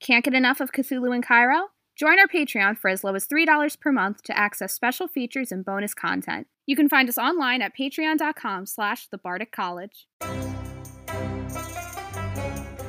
Can't get enough of Cthulhu in Cairo? Join our Patreon for as low as $3 per month to access special features and bonus content. You can find us online at patreon.com slash the College.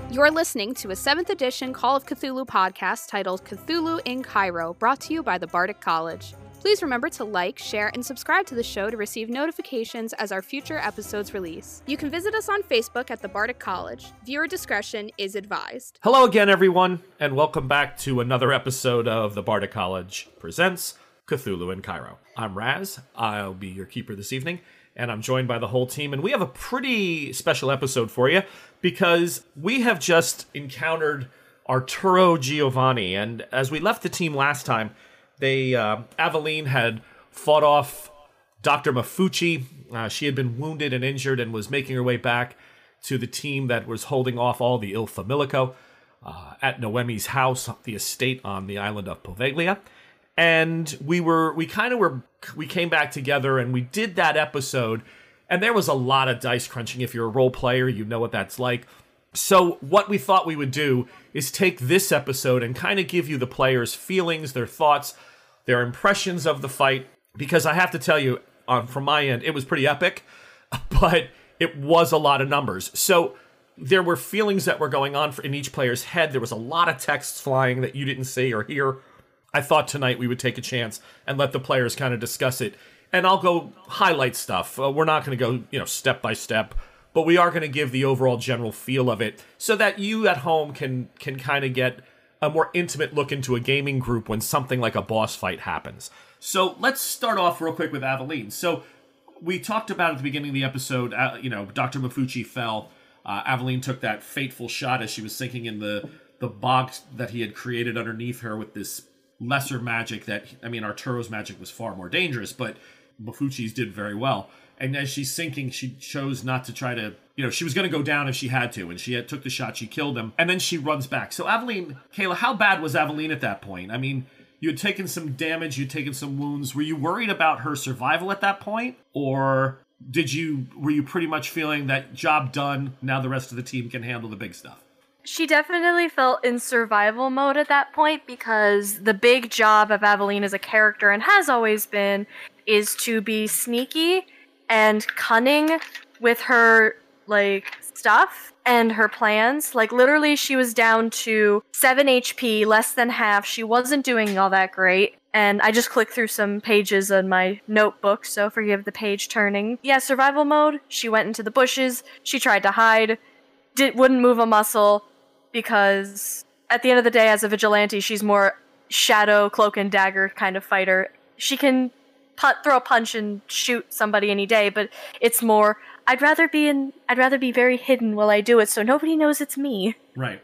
You're listening to a 7th edition Call of Cthulhu podcast titled Cthulhu in Cairo, brought to you by the Bardic College. Please remember to like, share, and subscribe to the show to receive notifications as our future episodes release. You can visit us on Facebook at the Bardic College. Viewer discretion is advised. Hello again, everyone, and welcome back to another episode of the Bardic College presents Cthulhu in Cairo. I'm Raz. I'll be your keeper this evening, and I'm joined by the whole team. And we have a pretty special episode for you because we have just encountered Arturo Giovanni. And as we left the team last time, they uh, Aveline had fought off Dr. Mafucci. Uh, she had been wounded and injured and was making her way back to the team that was holding off all the Il Familico uh, at Noemi's house, the estate on the island of Poveglia. And we were, we kind of were, we came back together and we did that episode. And there was a lot of dice crunching. If you're a role player, you know what that's like. So, what we thought we would do is take this episode and kind of give you the players' feelings, their thoughts, their impressions of the fight because I have to tell you, um, from my end, it was pretty epic, but it was a lot of numbers. So there were feelings that were going on in each player's head. There was a lot of texts flying that you didn't see or hear. I thought tonight we would take a chance and let the players kind of discuss it. And I'll go highlight stuff. Uh, we're not going to go, you know, step by step, but we are going to give the overall general feel of it so that you at home can can kind of get a more intimate look into a gaming group when something like a boss fight happens. So let's start off real quick with Aveline. So we talked about at the beginning of the episode, uh, you know, Dr. Mafucci fell. Uh, Aveline took that fateful shot as she was sinking in the the box that he had created underneath her with this lesser magic that I mean Arturo's magic was far more dangerous, but Mafucci's did very well. And as she's sinking, she chose not to try to you know, she was going to go down if she had to, and she had, took the shot. She killed him, and then she runs back. So Aveline, Kayla, how bad was Aveline at that point? I mean, you had taken some damage, you'd taken some wounds. Were you worried about her survival at that point, or did you were you pretty much feeling that job done? Now the rest of the team can handle the big stuff. She definitely felt in survival mode at that point because the big job of Aveline as a character and has always been is to be sneaky and cunning with her like stuff and her plans. Like literally she was down to 7 HP, less than half. She wasn't doing all that great. And I just clicked through some pages in my notebook, so forgive the page turning. Yeah, survival mode. She went into the bushes. She tried to hide. Did wouldn't move a muscle because at the end of the day as a vigilante, she's more shadow cloak and dagger kind of fighter. She can put, throw a punch and shoot somebody any day, but it's more I'd rather be in. I'd rather be very hidden while I do it, so nobody knows it's me. Right.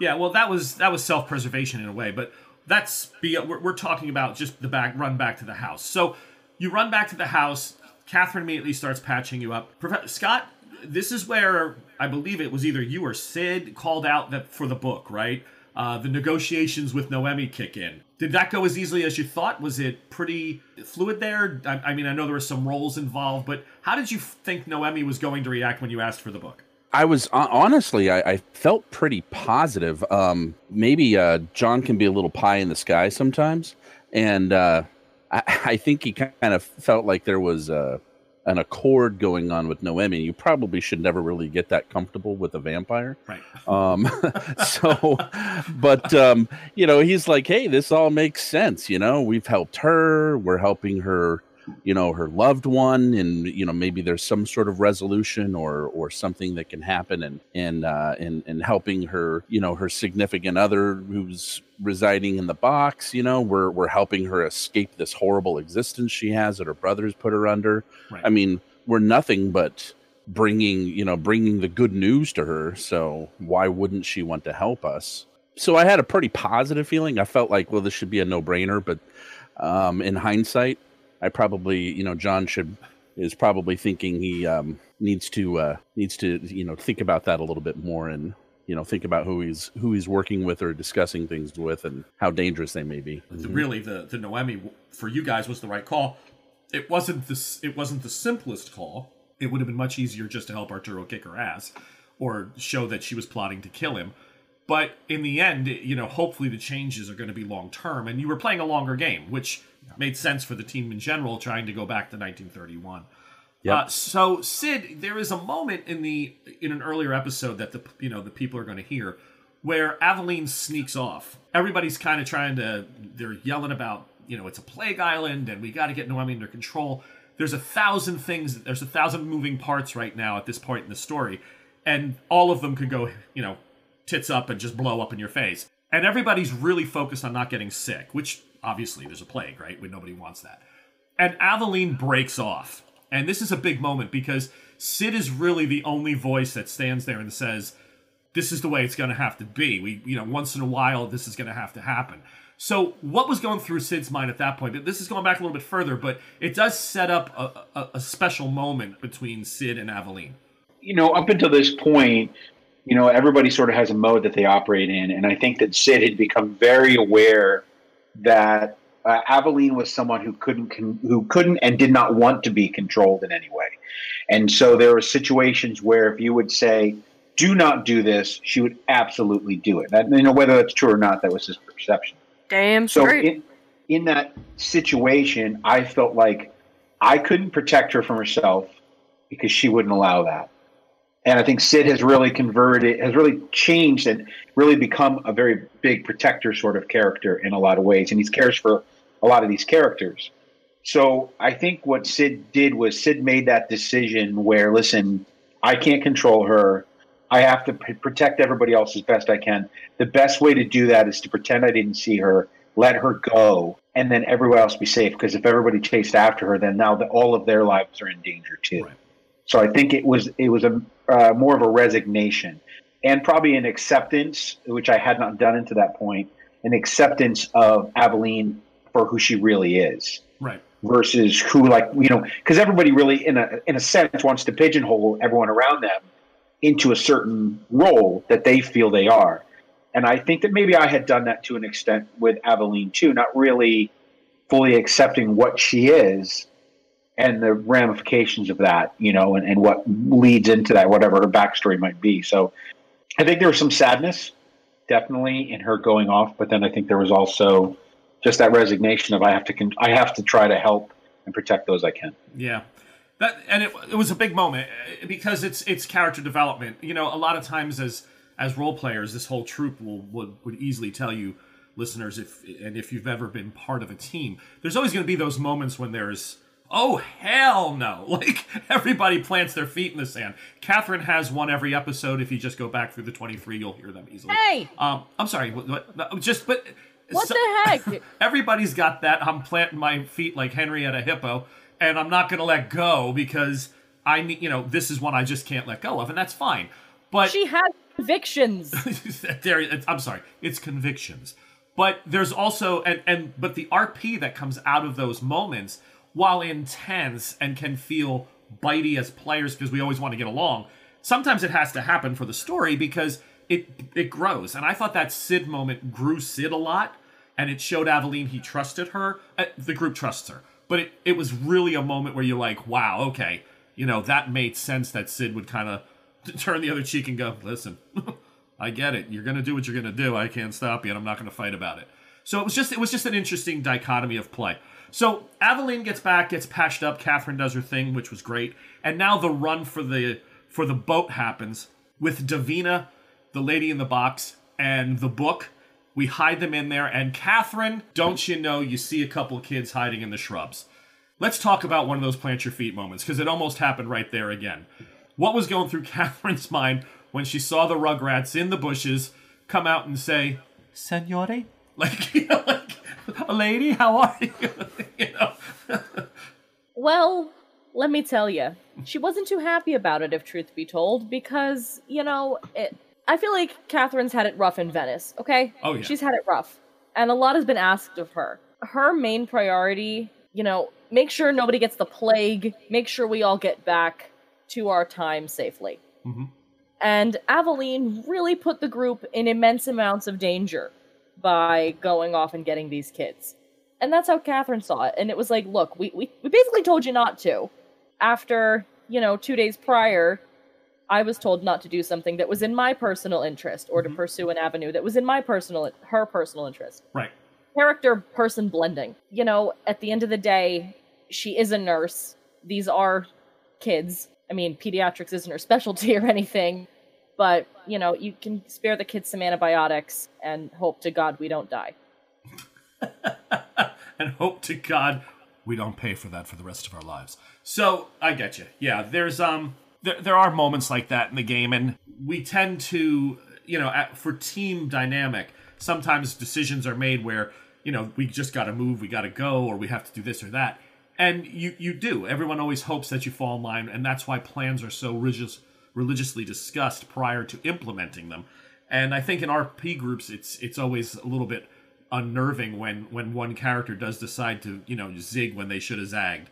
Yeah. Well, that was that was self preservation in a way, but that's be we're, we're talking about just the back run back to the house. So you run back to the house. Catherine immediately starts patching you up. Prof- Scott, this is where I believe it was either you or Sid called out that for the book, right? Uh, the negotiations with Noemi kick in. Did that go as easily as you thought? Was it pretty fluid there? I, I mean, I know there were some roles involved, but how did you think Noemi was going to react when you asked for the book? I was honestly, I, I, felt pretty positive. Um, maybe uh, John can be a little pie in the sky sometimes, and uh, I, I, think he kind of felt like there was uh, an accord going on with Noemi. You probably should never really get that comfortable with a vampire. Right. Um, so, but, um, you know, he's like, hey, this all makes sense. You know, we've helped her, we're helping her, you know, her loved one, and, you know, maybe there's some sort of resolution or, or something that can happen and, and, uh, and, and helping her, you know, her significant other who's residing in the box. You know, we're we're helping her escape this horrible existence she has that her brothers put her under. Right. I mean, we're nothing but bringing you know bringing the good news to her. So why wouldn't she want to help us? So I had a pretty positive feeling. I felt like, well, this should be a no brainer. But um, in hindsight, I probably you know John should is probably thinking he um, needs to uh, needs to you know think about that a little bit more and you know think about who he's who he's working with or discussing things with and how dangerous they may be. Mm-hmm. Really, the the Noemi for you guys was the right call. It wasn't this. It wasn't the simplest call. It would have been much easier just to help Arturo kick her ass, or show that she was plotting to kill him. But in the end, you know, hopefully the changes are going to be long term. And you were playing a longer game, which made sense for the team in general, trying to go back to 1931. Yep. Uh, so Sid, there is a moment in the in an earlier episode that the you know the people are going to hear where Aveline sneaks off. Everybody's kind of trying to they're yelling about you know it's a plague island and we got to get Noemi under control. There's a thousand things. There's a thousand moving parts right now at this point in the story, and all of them could go you know tits up and just blow up in your face. And everybody's really focused on not getting sick, which obviously there's a plague, right? When nobody wants that. And Aveline breaks off and this is a big moment because Sid is really the only voice that stands there and says, this is the way it's going to have to be. We, you know, once in a while, this is going to have to happen. So, what was going through Sid's mind at that point? This is going back a little bit further, but it does set up a, a, a special moment between Sid and Aveline. You know, up until this point, you know, everybody sort of has a mode that they operate in, and I think that Sid had become very aware that uh, Aveline was someone who couldn't con- who couldn't and did not want to be controlled in any way, and so there were situations where if you would say, "Do not do this," she would absolutely do it. That, you know whether that's true or not, that was his perception. Damn So straight. in, in that situation, I felt like I couldn't protect her from herself because she wouldn't allow that. And I think Sid has really converted, has really changed and really become a very big protector sort of character in a lot of ways. And he cares for a lot of these characters. So I think what Sid did was Sid made that decision where, listen, I can't control her. I have to p- protect everybody else as best I can. The best way to do that is to pretend I didn't see her, let her go, and then everyone else be safe. Because if everybody chased after her, then now the, all of their lives are in danger too. Right. So I think it was it was a uh, more of a resignation and probably an acceptance, which I had not done until that point, an acceptance of Aveline for who she really is Right. versus who like you know because everybody really in a in a sense wants to pigeonhole everyone around them into a certain role that they feel they are and i think that maybe i had done that to an extent with aveline too not really fully accepting what she is and the ramifications of that you know and, and what leads into that whatever her backstory might be so i think there was some sadness definitely in her going off but then i think there was also just that resignation of I have to con- I have to try to help and protect those I can. Yeah. That and it, it was a big moment uh, because it's it's character development. You know, a lot of times as as role players, this whole troop will would, would easily tell you listeners if and if you've ever been part of a team, there's always going to be those moments when there's oh hell no like everybody plants their feet in the sand catherine has one every episode if you just go back through the 23 you'll hear them easily Hey! um i'm sorry what, what, just but What so- the heck? Everybody's got that. I'm planting my feet like Henrietta Hippo, and I'm not going to let go because I need, you know, this is one I just can't let go of, and that's fine. But she has convictions. there, it's- I'm sorry, it's convictions. But there's also and and but the RP that comes out of those moments, while intense and can feel bitey as players because we always want to get along, sometimes it has to happen for the story because it it grows. And I thought that Sid moment grew Sid a lot, and it showed Aveline he trusted her. Uh, the group trusts her, but it it was really a moment where you're like, wow, okay, you know that made sense that Sid would kind of turn the other cheek and go, listen. I get it. You're gonna do what you're gonna do. I can't stop you, and I'm not gonna fight about it. So it was just it was just an interesting dichotomy of play. So Aveline gets back, gets patched up. Catherine does her thing, which was great. And now the run for the for the boat happens with Davina, the lady in the box, and the book. We hide them in there, and Catherine, don't you know? You see a couple of kids hiding in the shrubs. Let's talk about one of those plant your feet moments because it almost happened right there again. What was going through Catherine's mind when she saw the Rugrats in the bushes come out and say, "Signore," like, you know, like, "A lady, how are you?" you know. well, let me tell you, she wasn't too happy about it, if truth be told, because, you know, it, I feel like Catherine's had it rough in Venice, okay? Oh, yeah. She's had it rough. And a lot has been asked of her. Her main priority, you know, make sure nobody gets the plague, make sure we all get back to our time safely. Mhm. And Aveline really put the group in immense amounts of danger by going off and getting these kids. And that's how Catherine saw it. And it was like, look, we, we, we basically told you not to. After, you know, two days prior, I was told not to do something that was in my personal interest or to Mhm. pursue an avenue that was in my personal her personal interest. Right. Character person blending. You know, at the end of the day, she is a nurse. These are kids. I mean, pediatrics isn't her specialty or anything, but you know, you can spare the kids some antibiotics and hope to God we don't die. and hope to God we don't pay for that for the rest of our lives. So I get you. Yeah, there's um there, there are moments like that in the game, and we tend to you know at, for team dynamic sometimes decisions are made where you know we just got to move, we got to go, or we have to do this or that, and you you do. Everyone always hopes that you fall in line, and that's why plans are so religious religiously discussed prior to implementing them. And I think in RP groups, it's it's always a little bit unnerving when when one character does decide to you know zig when they should have zagged.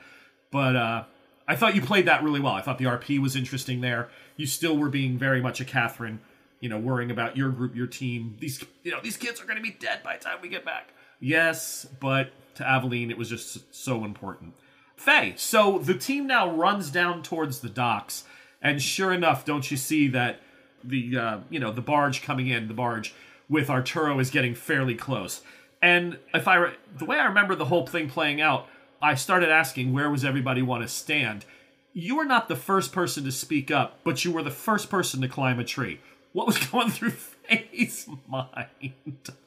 But uh, I thought you played that really well. I thought the RP was interesting there. You still were being very much a Catherine, you know, worrying about your group, your team. These you know these kids are going to be dead by the time we get back. Yes, but to Aveline, it was just so important. Faye, so the team now runs down towards the docks, and sure enough, don't you see that the uh, you know the barge coming in, the barge with Arturo is getting fairly close. And if I re- the way I remember the whole thing playing out, I started asking where was everybody want to stand. You were not the first person to speak up, but you were the first person to climb a tree. What was going through Faye's mind?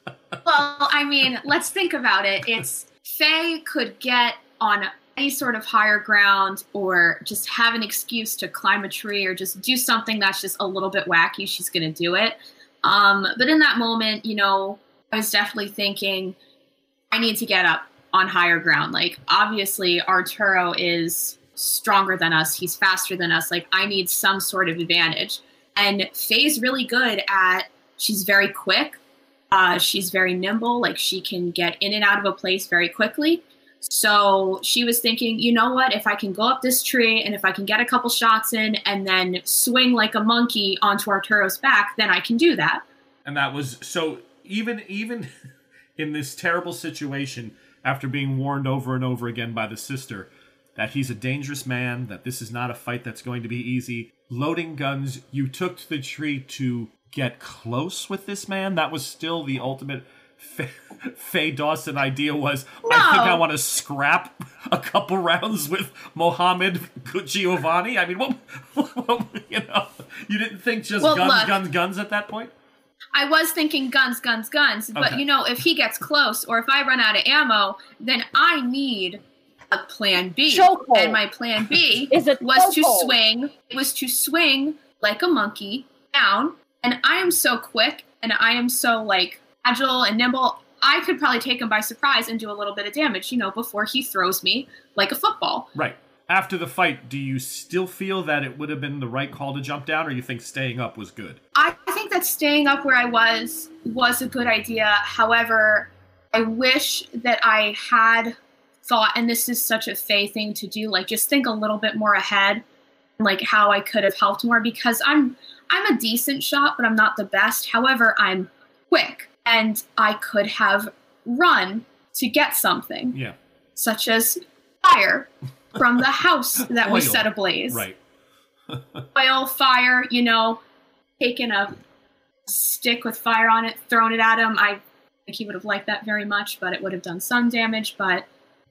Well, I mean, let's think about it. It's Faye could get on any sort of higher ground or just have an excuse to climb a tree or just do something that's just a little bit wacky. She's going to do it. Um, but in that moment, you know, I was definitely thinking, I need to get up on higher ground. Like, obviously, Arturo is stronger than us, he's faster than us. Like, I need some sort of advantage. And Faye's really good at, she's very quick. Uh, she's very nimble, like she can get in and out of a place very quickly. So she was thinking, you know what? If I can go up this tree and if I can get a couple shots in and then swing like a monkey onto Arturo's back, then I can do that. and that was so even even in this terrible situation after being warned over and over again by the sister that he's a dangerous man that this is not a fight that's going to be easy loading guns you took to the tree to get close with this man that was still the ultimate Faye, Faye Dawson idea was I think I want to scrap a couple rounds with Mohammed Giovanni. I mean, what, what you know, you didn't think just Well, guns, look. guns, guns at that point. I was thinking guns, guns, guns, but Okay. you know, if he gets close or if I run out of ammo, then I need a plan B. Chokehold. And my plan B Is it was to swing. Was to swing like a monkey down. And I am so quick and I am so like agile and nimble. I could probably take him by surprise and do a little bit of damage, you know, before he throws me like a football. Right. After the fight, do you still feel that it would have been the right call to jump down, or you think staying up was good? I think that staying up where I was was a good idea. However, I wish that I had thought, and this is such a Faye thing to do, like just think a little bit more ahead, like how I could have helped more because I'm I'm a decent shot, but I'm not the best. However, I'm quick and I could have run to get something, Yeah. such as fire from the house that was set ablaze Right. oil, fire, you know, taking a stick with fire on it, thrown it at him. I think he would have liked that very much, but it would have done some damage. But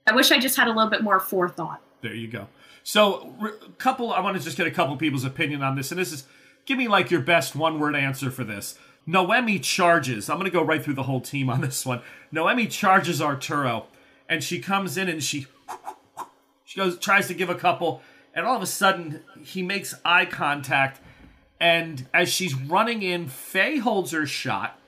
I wish I just had a little bit more forethought. There you go. So, a couple. I want to just get a couple people's opinion on this, and this is give me like your best one-word answer for this. Noemi charges. I'm going to go right through the whole team on this one. Noemi charges Arturo, and she comes in and she she goes tries to give a couple, and all of a sudden he makes eye contact, and as she's running in, Faye holds her shot.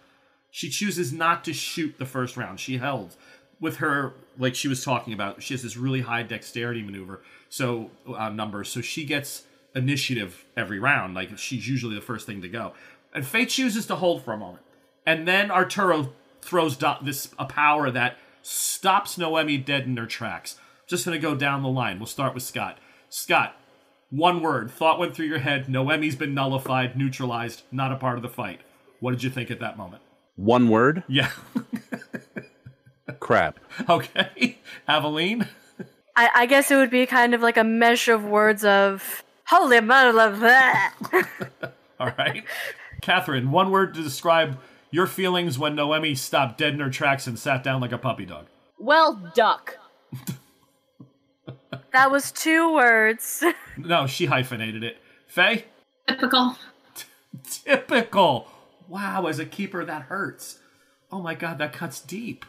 She chooses not to shoot the first round. She held with her, like she was talking about. She has this really high dexterity maneuver, so uh, numbers. So she gets initiative every round. Like she's usually the first thing to go. And Faye chooses to hold for a moment, and then Arturo throws do- this a power that stops Noemi dead in her tracks. Just gonna go down the line. We'll start with Scott. Scott, one word. Thought went through your head. Noemi's been nullified, neutralized, not a part of the fight. What did you think at that moment? One word, Yeah. crap. okay. Aveline? I, I guess it would be kind of like a mesh of words of Holy moly, of that. All right. Catherine, one word to describe your feelings when Noemi stopped dead in her tracks and sat down like a puppy dog. Well, duck. that was two words. No, she hyphenated it. Faye? Typical. Typical. Wow, as a keeper, that hurts. Oh my god, that cuts deep.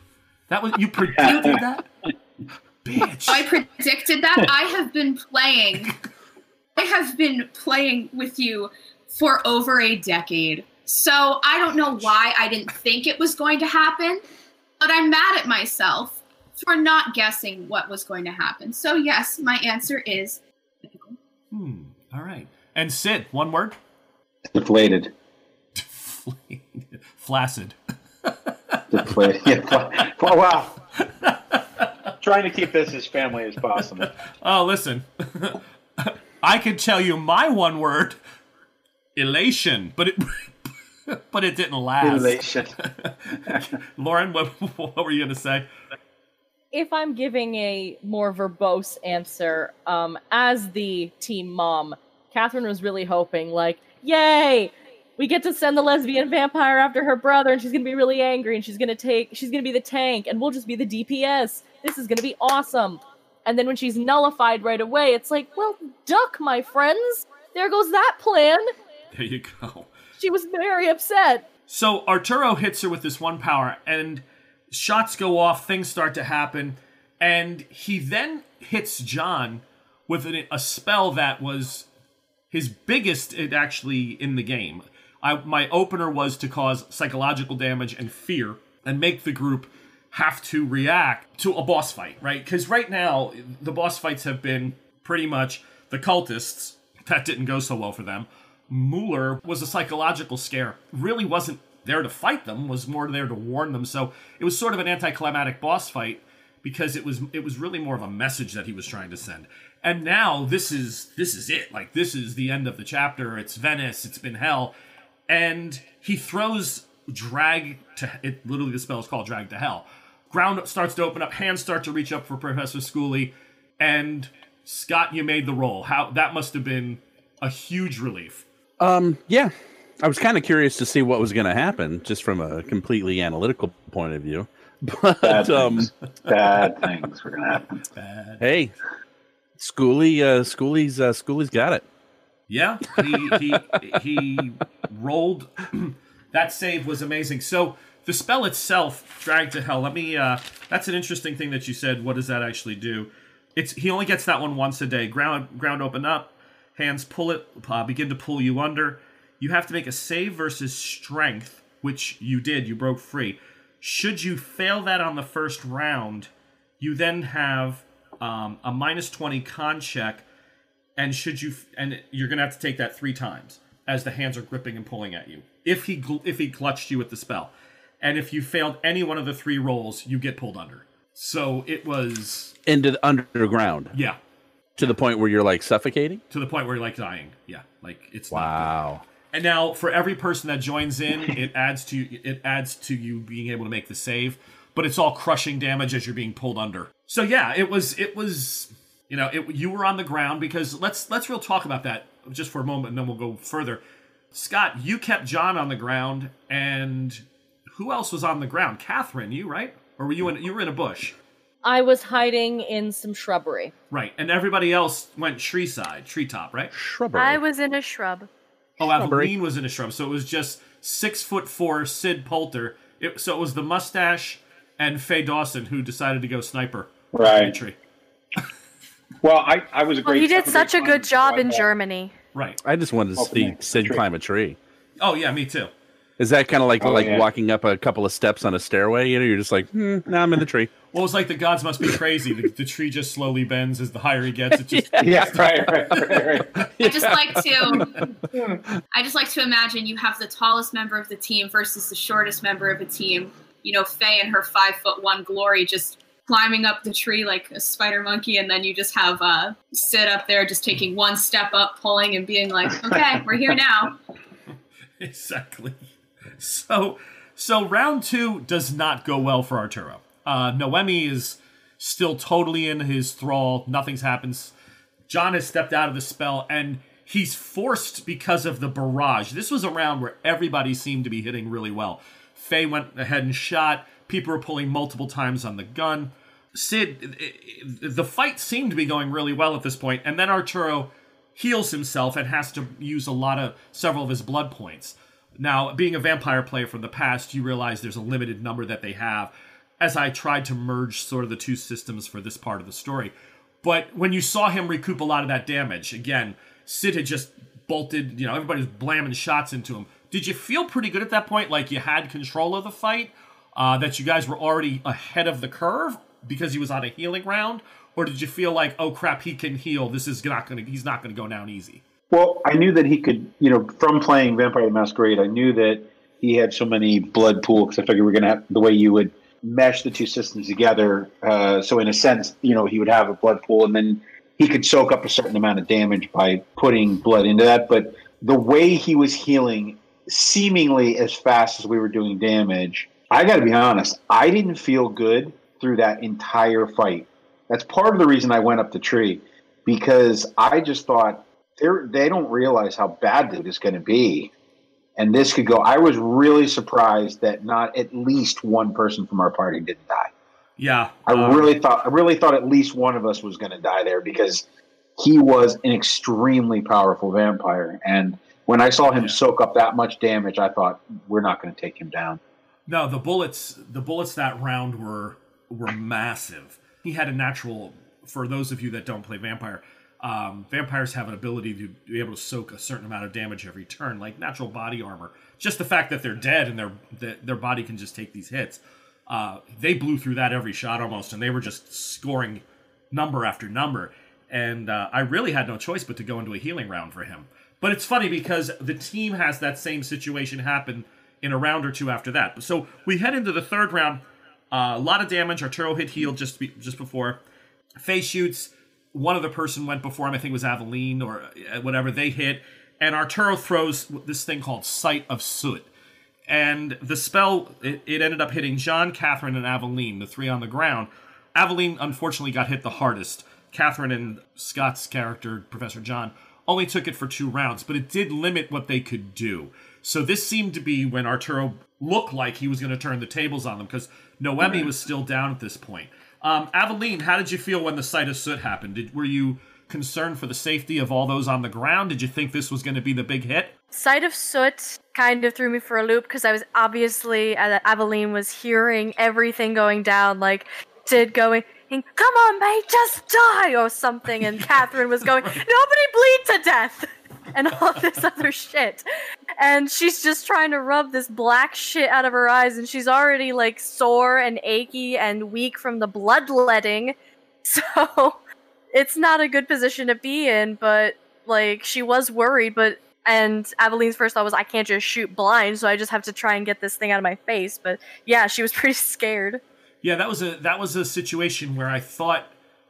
That was you predicted that? Bitch. I predicted that. I have been playing. I have been playing with you for over a decade. So I don't know why I didn't think it was going to happen, but I'm mad at myself for not guessing what was going to happen. So yes, my answer is Hmm. All right. And Sid, one word? Deflated. Deflated. Flaccid. Deflated. Yeah, fla- fla- wow. Trying to keep this as family as possible. Oh, listen. I could tell you my one word, elation, but it but it didn't last. Elation. Lauren, what what were you gonna say? If I'm giving a more verbose answer, um, as the team mom, Catherine was really hoping, like, yay, we get to send the lesbian vampire after her brother, and she's gonna be really angry, and she's gonna take, she's gonna be the tank, and we'll just be the DPS. This is gonna be awesome. And then when she's nullified right away, it's like, well, duck, my friends. There goes that plan. There you go. She was very upset. So Arturo hits her with this one power, and shots go off, things start to happen, and he then hits John with an, a spell that was his biggest it actually in the game. I, my opener was to cause psychological damage and fear and make the group have to react to a boss fight, right? Because right now, the boss fights have been pretty much the cultists. That didn't go so well for them. Mueller was a psychological scare. Really wasn't there to fight them, was more there to warn them. So it was sort of an anticlimactic boss fight because it was it was really more of a message that he was trying to send. And now this is this is it. Like this is the end of the chapter. It's Venice. It's been hell. And he throws drag to hell literally the spell is called drag to hell. Ground starts to open up, hands start to reach up for Professor Schooley, and Scott, you made the roll. How that must have been a huge relief. Um, yeah, I was kind of curious to see what was going to happen, just from a completely analytical point of view. But Bad um, things. Bad things were gonna happen. Bad. hey, Schooly, uh, Schooley's, uh, Schooley's got it. Yeah, he he he rolled. that save was amazing. So the spell itself, drag to hell. Let me. uh That's an interesting thing that you said. What does that actually do? It's he only gets that one once a day. Ground ground open up, hands pull it, uh, begin to pull you under. You have to make a save versus strength, which you did. You broke free. Should you fail that on the first round, you then have um, a minus twenty con check and should you and you're gonna have to take that three times as the hands are gripping and pulling at you if he gl- if he clutched you with the spell and if you failed any one of the three rolls you get pulled under so it was Into the underground yeah to the point where you're like suffocating. to the point where you're like dying. Yeah. Like it's Wow. and now for every person that joins in it adds to it adds to you being able to make the save but it's all crushing damage as you're being pulled under. So yeah it was it was you know it, you were on the ground because let's let's real talk about that just for a moment and then we'll go further. Scott you kept john on the ground and who else was on the ground? Catherine you right? Or were you in you were in a bush I was hiding in some shrubbery. right and everybody else went tree side treetop right Shrubbery. I was in a shrub. Oh, Shrubbery. Aveline was in a shrub, so it was just six foot four Sid Poulter. It, so it was the mustache and Faye Dawson who decided to go sniper in Right. tree. Well, I, I was a Well, great. he did such a good job so in Germany. Right. I just wanted to see Sid tree. climb a tree. Oh yeah, me too. Is that kind of like Oh, like yeah. walking up a couple of steps on a stairway? You know, you're just like, hmm, now I'm in the tree. Well, it's like the gods must be crazy. The, the tree just slowly bends as the higher he gets. It just Yeah, right, right, right, right. I just like to I just like to imagine you have the tallest member of the team versus the shortest member of a team. You know, Faye and her five foot one glory just climbing up the tree like a spider monkey, and then you just have uh Sid up there just taking one step up, pulling and being like, Okay, we're here now. exactly. So so round two does not go well for Arturo. Uh, Noemi is still totally in his thrall. Nothing's happens. John has stepped out of the spell, and he's forced because of the barrage. This was a round where everybody seemed to be hitting really well. Faye went ahead and shot. People were pulling multiple times on the gun. Sid, the fight seemed to be going really well at this point, and then Arturo heals himself and has to use a lot of several of his blood points. Now, being a vampire player from the past, you realize there's a limited number that they have. As I tried to merge sort of the two systems for this part of the story, but when you saw him recoup a lot of that damage, again, Sid had just bolted. You know, everybody was blamming shots into him. Did you feel pretty good at that point, like you had control of the fight, uh, that you guys were already ahead of the curve because he was on a healing round, or did you feel like, oh crap, he can heal. This is not gonna. He's not gonna go down easy. Well, I knew that he could, you know, from playing Vampire the Masquerade, I knew that he had so many blood pool because I figured we are going to have the way you would mesh the two systems together. Uh, so, in a sense, you know, he would have a blood pool and then he could soak up a certain amount of damage by putting blood into that. But the way he was healing, seemingly as fast as we were doing damage, I got to be honest, I didn't feel good through that entire fight. That's part of the reason I went up the tree because I just thought they're they don't realize how bad this is going to be, and this could go. I was really surprised that not at least one person from our party didn't die. Yeah, I um, really thought I really thought at least one of us was going to die there because he was an extremely powerful vampire, and when I saw him yeah. soak up that much damage, I thought we're not going to take him down. No, the bullets the bullets that round were were massive. He had a natural. For those of you that don't play vampire, um, vampires have an ability to be able to soak a certain amount of damage every turn, like natural body armor. Just the fact that they're dead and their their body can just take these hits. Uh, they blew through that every shot almost, and they were just scoring number after number. And uh, I really had no choice but to go into a healing round for him. But it's funny because the team has that same situation happen in a round or two after that. So we head into the third round. Uh, a lot of damage. Arturo hit heal just be, just before. Faye shoots one other person went before him. I think it was Aveline or uh, whatever. They hit, and Arturo throws this thing called Sight of Soot. And the spell, it, it ended up hitting John, Catherine, and Aveline, the three on the ground. Aveline, unfortunately, got hit the hardest. Catherine and Scott's character, Professor John, only took it for two rounds, but it did limit what they could do. So this seemed to be when Arturo looked like he was going to turn the tables on them because Noemi was still down at this point. Um, Aveline, how did you feel when the sight of soot happened? Did, were you concerned for the safety of all those on the ground? Did you think this was going to be the big hit? Sight of soot kind of threw me for a loop because I was obviously uh, Aveline was hearing everything going down, like did going, "Come on, mate, just die" or something, and Catherine was going, "Nobody bleed to death." And all this other shit. And she's just trying to rub this black shit out of her eyes, and she's already like sore and achy and weak from the bloodletting. So it's not a good position to be in, but like she was worried, but and Aveline's first thought was I can't just shoot blind, so I just have to try and get this thing out of my face. But yeah, she was pretty scared. Yeah, that was a that was a situation where I thought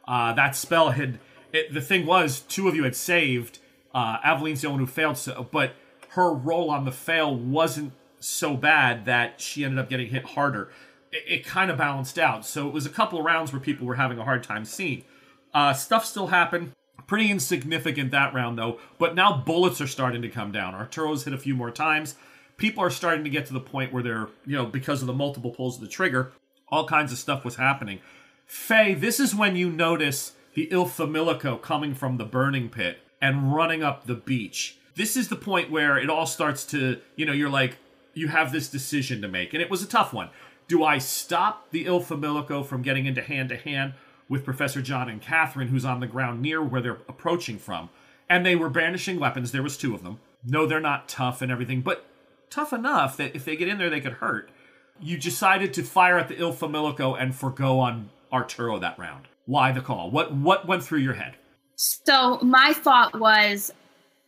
uh, that spell had. It, the thing was, two of you had saved, uh, Aveline's the one who failed, so, but her role on the fail wasn't so bad that she ended up getting hit harder. It, it kind of balanced out. So it was a couple of rounds where people were having a hard time seeing. Uh, stuff still happened. Pretty insignificant that round though. But now bullets are starting to come down. Arturo's hit a few more times. People are starting to get to the point where they're, you know, because of the multiple pulls of the trigger, all kinds of stuff was happening. Faye, this is when you notice the Il Familico coming from the burning pit and running up the beach. This is the point where it all starts to, you know, you're like, you have this decision to make. And it was a tough one. Do I stop the Il Familico from getting into hand to hand with Professor John and Catherine, who's on the ground near where they're approaching from? And they were brandishing weapons. There was two of them. No, they're not tough and everything, but tough enough that if they get in there, they could hurt. You decided to fire at the Il Familico and forego on Arturo that round. Why the call? What what went through your head? So my thought was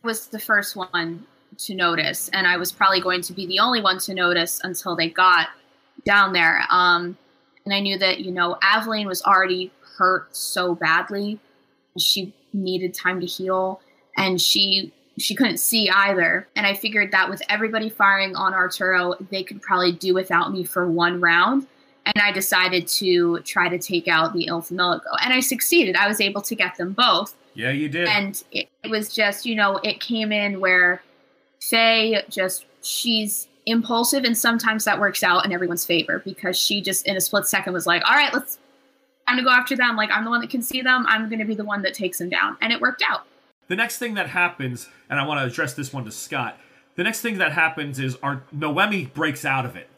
was the first one to notice, and I was probably going to be the only one to notice until they got down there. Um, and I knew that you know Aveline was already hurt so badly, she needed time to heal, and she she couldn't see either. And I figured that with everybody firing on Arturo, they could probably do without me for one round and I decided to try to take out the Il Familico. And I succeeded. I was able to get them both. Yeah, you did. and it, it was just you know it came in where Faye just she's impulsive and sometimes that works out in everyone's favor because she just in a split second was like all right let's time to go after them like I'm the one that can see them I'm going to be the one that takes them down and it worked out The next thing that happens, and I want to address this one to Scott. The next thing that happens is our Noemi breaks out of it,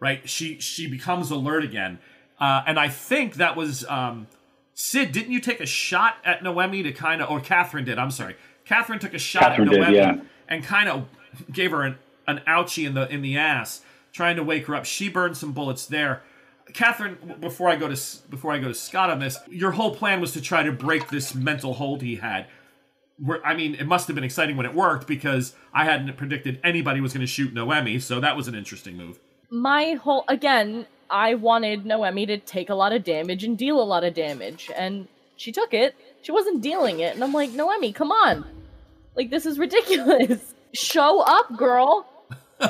right? She she becomes alert again, uh, and I think that was um, Sid. Didn't you take a shot at Noemi to kind of, or Catherine did? I'm sorry, Catherine took a shot Catherine at did, Noemi yeah. and kind of gave her an, an ouchie in the in the ass, trying to wake her up. She burned some bullets there. Catherine, before I go to before I go to Scott on this, your whole plan was to try to break this mental hold he had where I mean, it must have been exciting when it worked because I hadn't predicted anybody was going to shoot Noemi, so that was an interesting move. My whole again i wanted noemi to take a lot of damage and deal a lot of damage and she took it. She wasn't dealing it and i'm like noemi come on. Like this is ridiculous. Show up girl.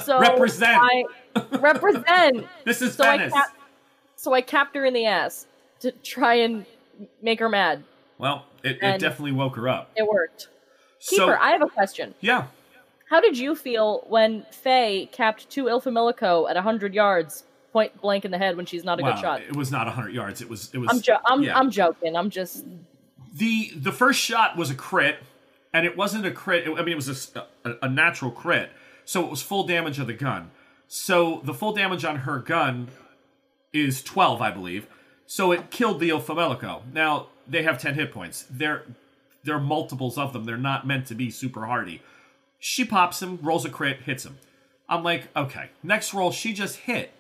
So Represent. i represent. This is so I, Venice. cap- so I capped her in the ass to try and make her mad. Well, it, it definitely woke her up. it worked. So keeper i have a question. Yeah, How did you feel when Faye capped two Ilfamilico at 100 yards, point blank in the head when she's not a wow, good shot? it was not hundred yards. It was it was I'm, jo- I'm, yeah. I'm joking. I'm just. the the first shot was a crit, and it wasn't a crit. I mean, it was a a natural crit, so it was full damage of the gun. So the full damage on her gun is twelve, I believe. So it killed the Ilfamelico. Now they have ten hit points. They're they're multiples of them. They're not meant to be super hardy. She pops him, rolls a crit, hits him. I'm like, okay. Next roll, she just hit.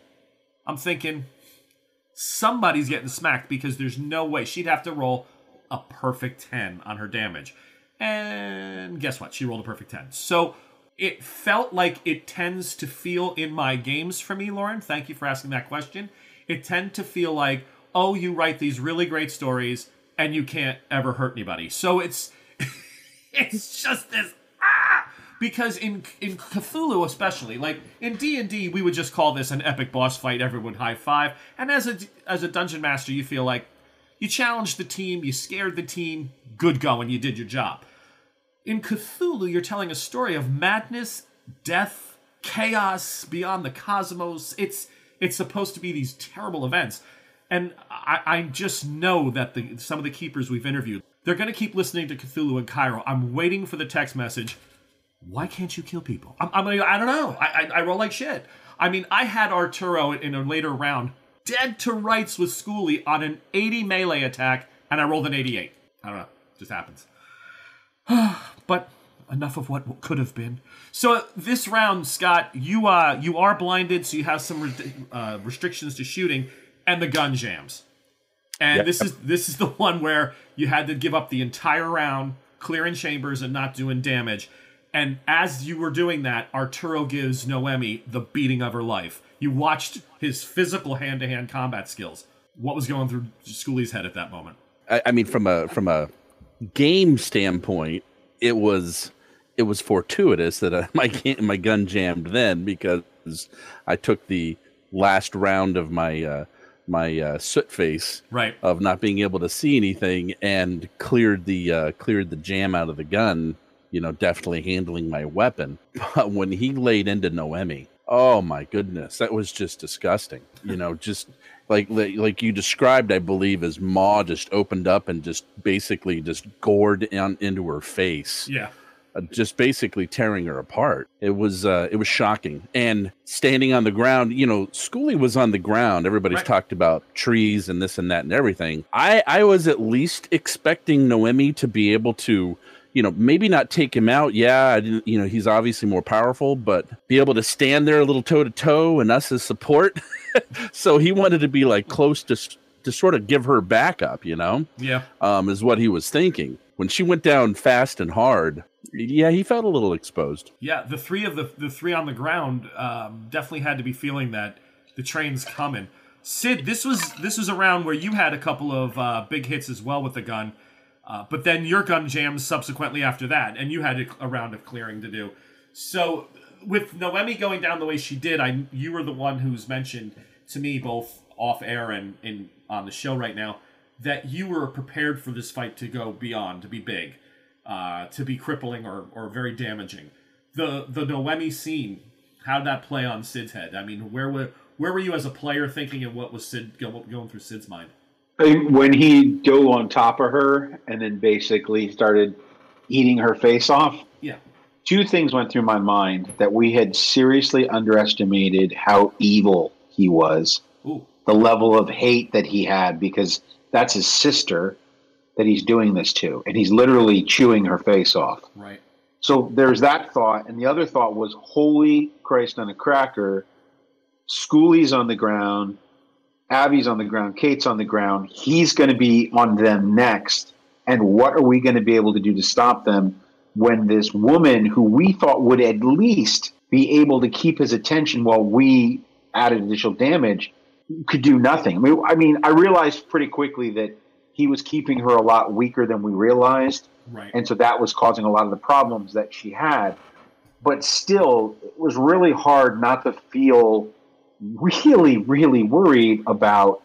I'm thinking, somebody's getting smacked because there's no way she'd have to roll a perfect 10 on her damage. And guess what? She rolled a perfect 10. So it felt like it tends to feel in my games for me, Lauren. Thank you for asking that question. It tend to feel like, oh, you write these really great stories and you can't ever hurt anybody. So it's it's just this because in in Cthulhu especially like in D&D we would just call this an epic boss fight everyone high five and as a as a dungeon master you feel like you challenged the team you scared the team good going you did your job in Cthulhu you're telling a story of madness death chaos beyond the cosmos it's it's supposed to be these terrible events and I, I just know that the some of the keepers we've interviewed, they're going to keep listening to Cthulhu in Cairo. I'm waiting for the text message. Why can't you kill people? I'm, I'm I don't know. I, I, I roll like shit. I mean, I had Arturo in a later round dead to rights with Schoolie on an 80 melee attack, and I rolled an 88. I don't know. It just happens. but enough of what could have been. So this round, Scott, you uh you are blinded, so you have some re- uh, restrictions to shooting, and the gun jams. And Yep. this is this is the one where you had to give up the entire round, clearing chambers and not doing damage. And as you were doing that, Arturo gives Noemi the beating of her life. You watched his physical hand-to-hand combat skills. What was going through Schoolie's head at that moment? I, I mean, from a from a game standpoint, it was it was fortuitous that I, my my gun jammed then because I took the last round of my uh, my uh, soot face Right. of not being able to see anything and cleared the uh, cleared the jam out of the gun. You know, definitely handling my weapon. But when he laid into Noemi, oh my goodness, that was just disgusting. You know, just like like like you described, I believe, as Maw just opened up and just basically just gored on into her face Yeah. uh, just basically tearing her apart. It was uh, it was shocking. And standing on the ground, you know, Schoolie was on the ground. Everybody's Right. talked about trees and this and that and everything. I I was at least expecting Noemi to be able to. You know, maybe not take him out. Yeah, I didn't. You know, he's obviously more powerful, but be able to stand there a little toe to toe and us as support. so he wanted to be like close to to sort of give her backup. You know Yeah. um, is what he was thinking. When she went down fast and hard, yeah, he felt a little exposed. Yeah, the three of the the three on the ground um, definitely had to be feeling that the train's coming. Sid, this was this was a round where you had a couple of uh, big hits as well with the gun, uh, but then your gun jams subsequently after that, and you had a, a round of clearing to do. So with Noemi going down the way she did, I you were the one who's mentioned to me both off air and in on the show right now that you were prepared for this fight to go beyond, to be big, uh, to be crippling or, or very damaging. The the Noemi scene, how did that play on Sid's head? I mean, where were where were you as a player thinking, and what was Sid go, going through Sid's mind? When he dove on top of her and then basically started eating her face off, Yeah, two things went through my mind that we had seriously underestimated how evil he was, ooh, the level of hate that he had because that's his sister that he's doing this to, and he's literally chewing her face off. right, So there's that thought, and the other thought was, "Holy Christ on a cracker!" Schoolie's on the ground, Abby's on the ground, Kate's on the ground. He's going to be on them next, and what are we going to be able to do to stop them when this woman, who we thought would at least be able to keep his attention while we added additional damage, could do nothing? I mean, I mean, I realized pretty quickly that he was keeping her a lot weaker than we realized right. and so that was causing a lot of the problems that she had but still it was really hard not to feel really really worried about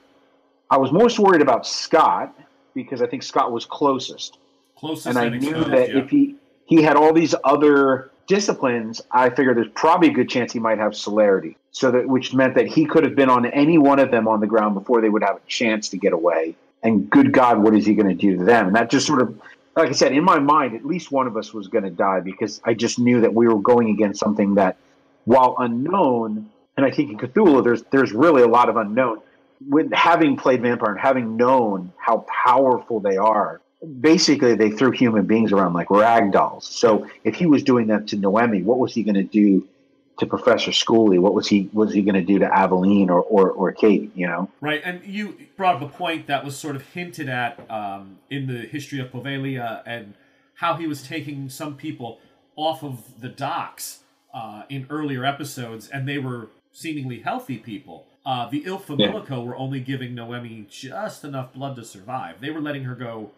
i was most worried about scott because i think scott was closest. Closest and i knew exposed, that yeah. if he he had all these other disciplines i figured there's probably a good chance he might have celerity. So that which meant that he could have been on any one of them on the ground before they would have a chance to get away. And good god what is he going to do to them? And that just sort of like i said in my mind at least one of us was going to die because i just knew that we were going against something that while unknown and i think in cthulhu there's there's really a lot of unknown. With having played vampire and having known how powerful they are basically they threw human beings around like rag dolls. So if he was doing that to noemi what was he going to do to professor schoolie what was he was he going to do to aveline or, or or kate you know? Right, and you brought up a point that was sort of hinted at um, in the history of Poveglia and how he was taking some people off of the docks uh, in earlier episodes, and they were seemingly healthy people. Uh, the Il Famelico were only giving Noemi just enough blood to survive. They were letting her go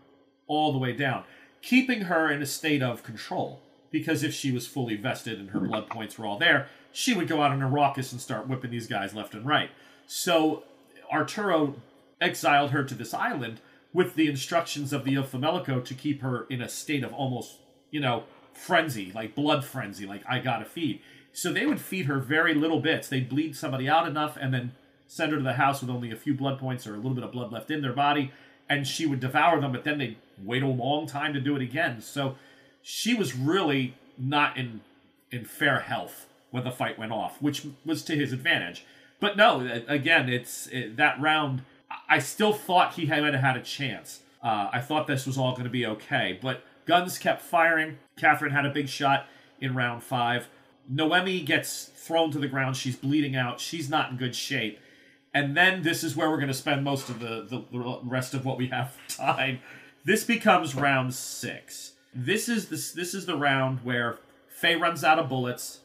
all the way down, keeping her in a state of control. Because if she was fully vested and her blood points were all there, she would go out on a raucous and start whipping these guys left and right. So Arturo exiled her to this island with the instructions of the Il Famelico to keep her in a state of almost, you know, frenzy, like blood frenzy, like I gotta feed. So they would feed her very little bits. They'd bleed somebody out enough and then send her to the house with only a few blood points or a little bit of blood left in their body, and she would devour them, but then they'd wait a long time to do it again. So she was really not in in fair health when the fight went off, which was to his advantage. But no, again, it's it, that round. I- still thought he had had a chance. Uh, I thought this was all going to be okay, but guns kept firing. Catherine had a big shot in round five. Noemi gets thrown to the ground. She's bleeding out. She's not in good shape. And then this is where we're going to spend most of the, the, rest of what we have time. This becomes round six. This is this this is the round where Faye runs out of bullets.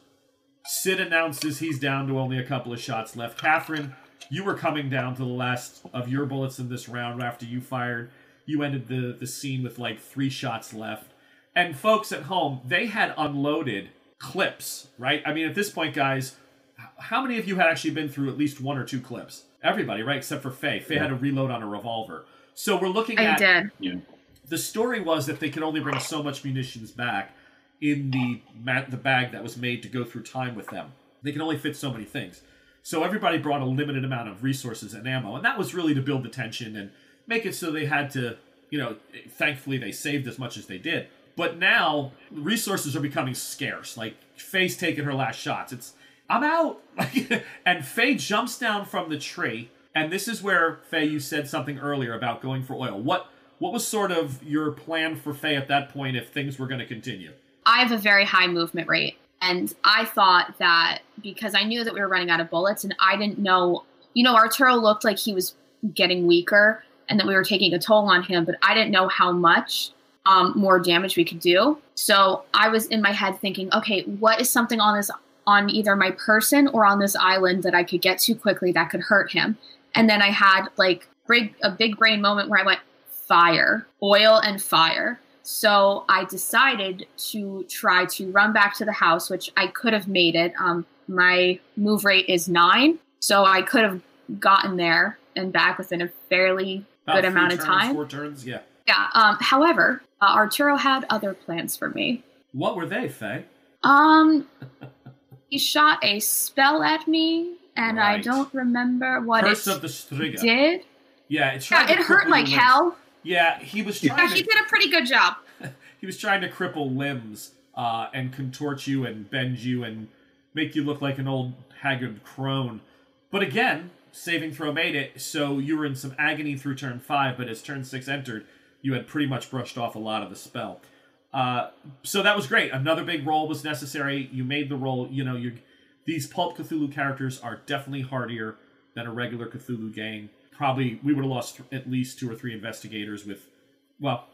Sid announces he's down to only a couple of shots left. Catherine, you were coming down to the last of your bullets in this round after you fired. You ended the, the scene with like three shots left. And folks at home, they had unloaded clips, right? I mean, at this point, guys, how many of you had actually been through at least one or two clips? Everybody, right? Except for Faye. Faye had to reload on a revolver. So we're looking I at did. the story was that they could only bring so much munitions back in the ma- the bag that was made to go through time with them. They can only fit so many things. So everybody brought a limited amount of resources and ammo, and that was really to build the tension and make it so they had to, you know, thankfully they saved as much as they did. But now resources are becoming scarce. Like Faye's taking her last shots. It's I'm out. and Faye jumps down from the tree, and this is where Faye, you said something earlier about going for oil. What what was sort of your plan for Faye at that point if things were going to continue? I have a very high movement rate. And I thought that because I knew that we were running out of bullets and I didn't know, you know, Arturo looked like he was getting weaker and that we were taking a toll on him, but I didn't know how much um, more damage we could do. So I was in my head thinking, okay, what is something on this, on either my person or on this island that I could get to quickly that could hurt him? And then I had like big, a big brain moment where I went, fire, oil and fire. So I decided to try to run back to the house, which I could have made it. Um, my move rate is nine, so I could have gotten there and back within a fairly About good amount of turns, time. Four turns, yeah. Yeah. Um, however, uh, Arturo had other plans for me. What were they, Faye? Um, he shot a spell at me, and I don't remember what Curse it of the Striga. did. Yeah, it Yeah, it hurt like limbs. hell. Yeah, he was Yeah, trying he to did a pretty good job. he was trying to cripple limbs uh, and contort you and bend you and make you look like an old haggard crone. But again, saving throw made it, so you were in some agony through turn five. But as turn six entered, you had pretty much brushed off a lot of the spell. Uh, so that was great. Another big roll was necessary. You made the roll. You know, you these pulp Cthulhu characters are definitely hardier than a regular Cthulhu gang. Probably we would have lost at least two or three investigators with, well,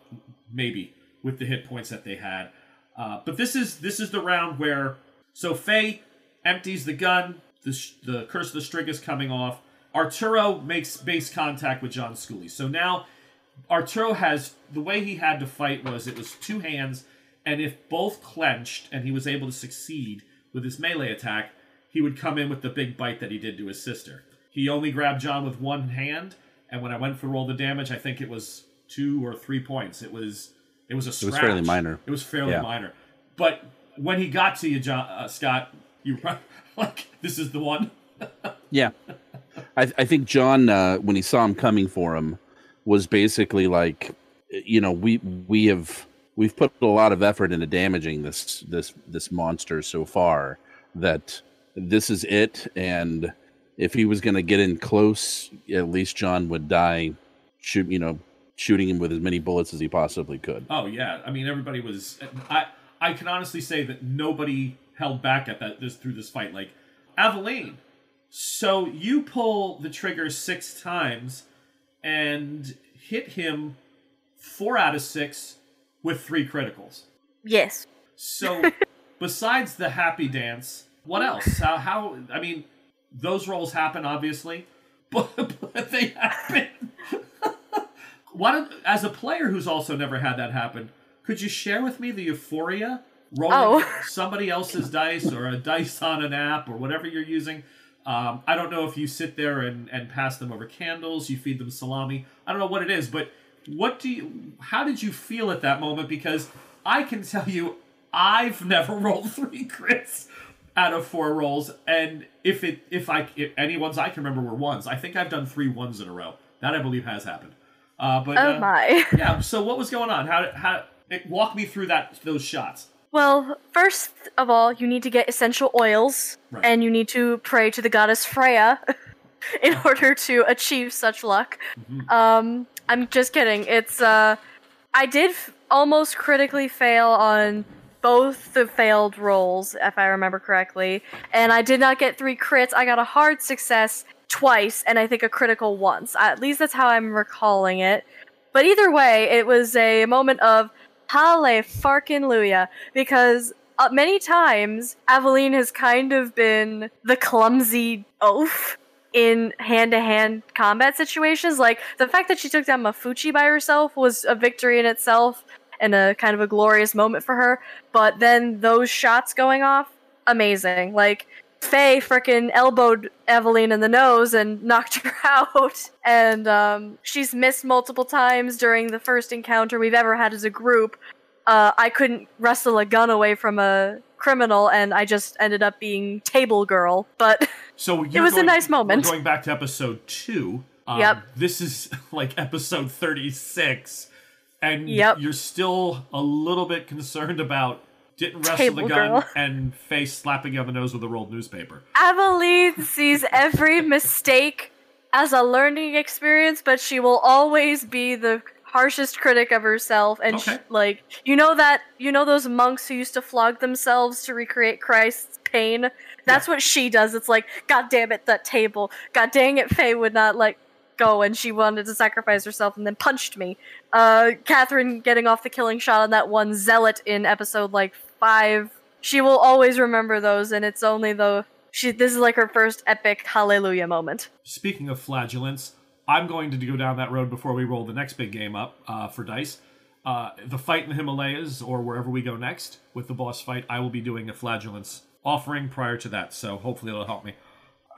maybe with the hit points that they had. Uh, but this is this is the round where so Faye empties the gun. The the curse of the Striga is coming off. Arturo makes base contact with John Schooley. So now Arturo has the way he had to fight was it was two hands, and if both clenched and he was able to succeed with his melee attack, he would come in with the big bite that he did to his sister. He only grabbed John with one hand, and when I went for roll the damage, I think it was two or three points. It was it was a It was fairly minor. It was fairly Yeah. minor. But when he got to you, John uh, Scott, you were like, "This is the one." Yeah, I, I think John, uh, when he saw him coming for him, was basically like, you know, we we have we've put a lot of effort into damaging this this this monster so far that this is it, and if he was going to get in close, at least John would die, shoot, you know, shooting him with as many bullets as he possibly could. Oh yeah, I mean everybody was. I I can honestly say that nobody held back at that this through this fight. Like Aveline, so you pull the trigger six times and hit him four out of six with three criticals. Yes. So besides the happy dance, what else? How, how I mean, those rolls happen obviously, but, but they happen. Why don't, as a player who's also never had that happen, could you share with me the euphoria rolling Oh. somebody else's dice or a dice on an app or whatever you're using? Um, I don't know if you sit there and, and pass them over candles, you feed them salami. I don't know what it is, but what do you? How did you feel at that moment? Because I can tell you, I've never rolled three crits out of four rolls, and if it if I if any ones I can remember were ones. I think I've done three ones in a row. That I believe has happened. Uh, but Oh uh, my. yeah. So what was going on? How how it, walk me through that those shots? Well, first of all, you need to get essential oils, Right. and you need to pray to the goddess Freya in order to achieve such luck. Um, I'm just kidding. It's uh, I did f- almost critically fail on both the failed rolls, if I remember correctly, and I did not get three crits. I got a hard success twice, and I think a critical once. At least that's how I'm recalling it. But either way, it was a moment of hallelujah because uh, many times Aveline has kind of been the clumsy oaf in hand-to-hand combat situations. Like the fact that she took down Mafuchi by herself was a victory in itself and a kind of a glorious moment for her. But then those shots going off, amazing. Like Faye frickin' elbowed Aveline in the nose and knocked her out. And um, she's missed multiple times during the first encounter we've ever had as a group. Uh, I couldn't wrestle a gun away from a criminal, and I just ended up being table girl. But So you're was a nice moment. Going back to episode two. Um, Yep. This is like episode thirty-six, and Yep. you're still a little bit concerned about didn't wrestle the gun girl. and face slapping you on the nose with a rolled newspaper. Aveline sees every mistake as a learning experience, but she will always be the harshest critic of herself. And Okay. like, you know that you know those monks who used to flog themselves to recreate Christ's pain. That's what she does. It's like, God damn it, that table. God dang it, Faye would not let go, and she wanted to sacrifice herself, and then punched me. Uh, Catherine getting off the killing shot on that one zealot in episode like five. She will always remember those, and it's only the she. This is like her first epic hallelujah moment. Speaking of flagellants, I'm going to go down that road before we roll the next big game up uh, for dice. Uh, the fight in the Himalayas, or wherever we go next with the boss fight, I will be doing a flagellants offering prior to that, so hopefully it'll help me.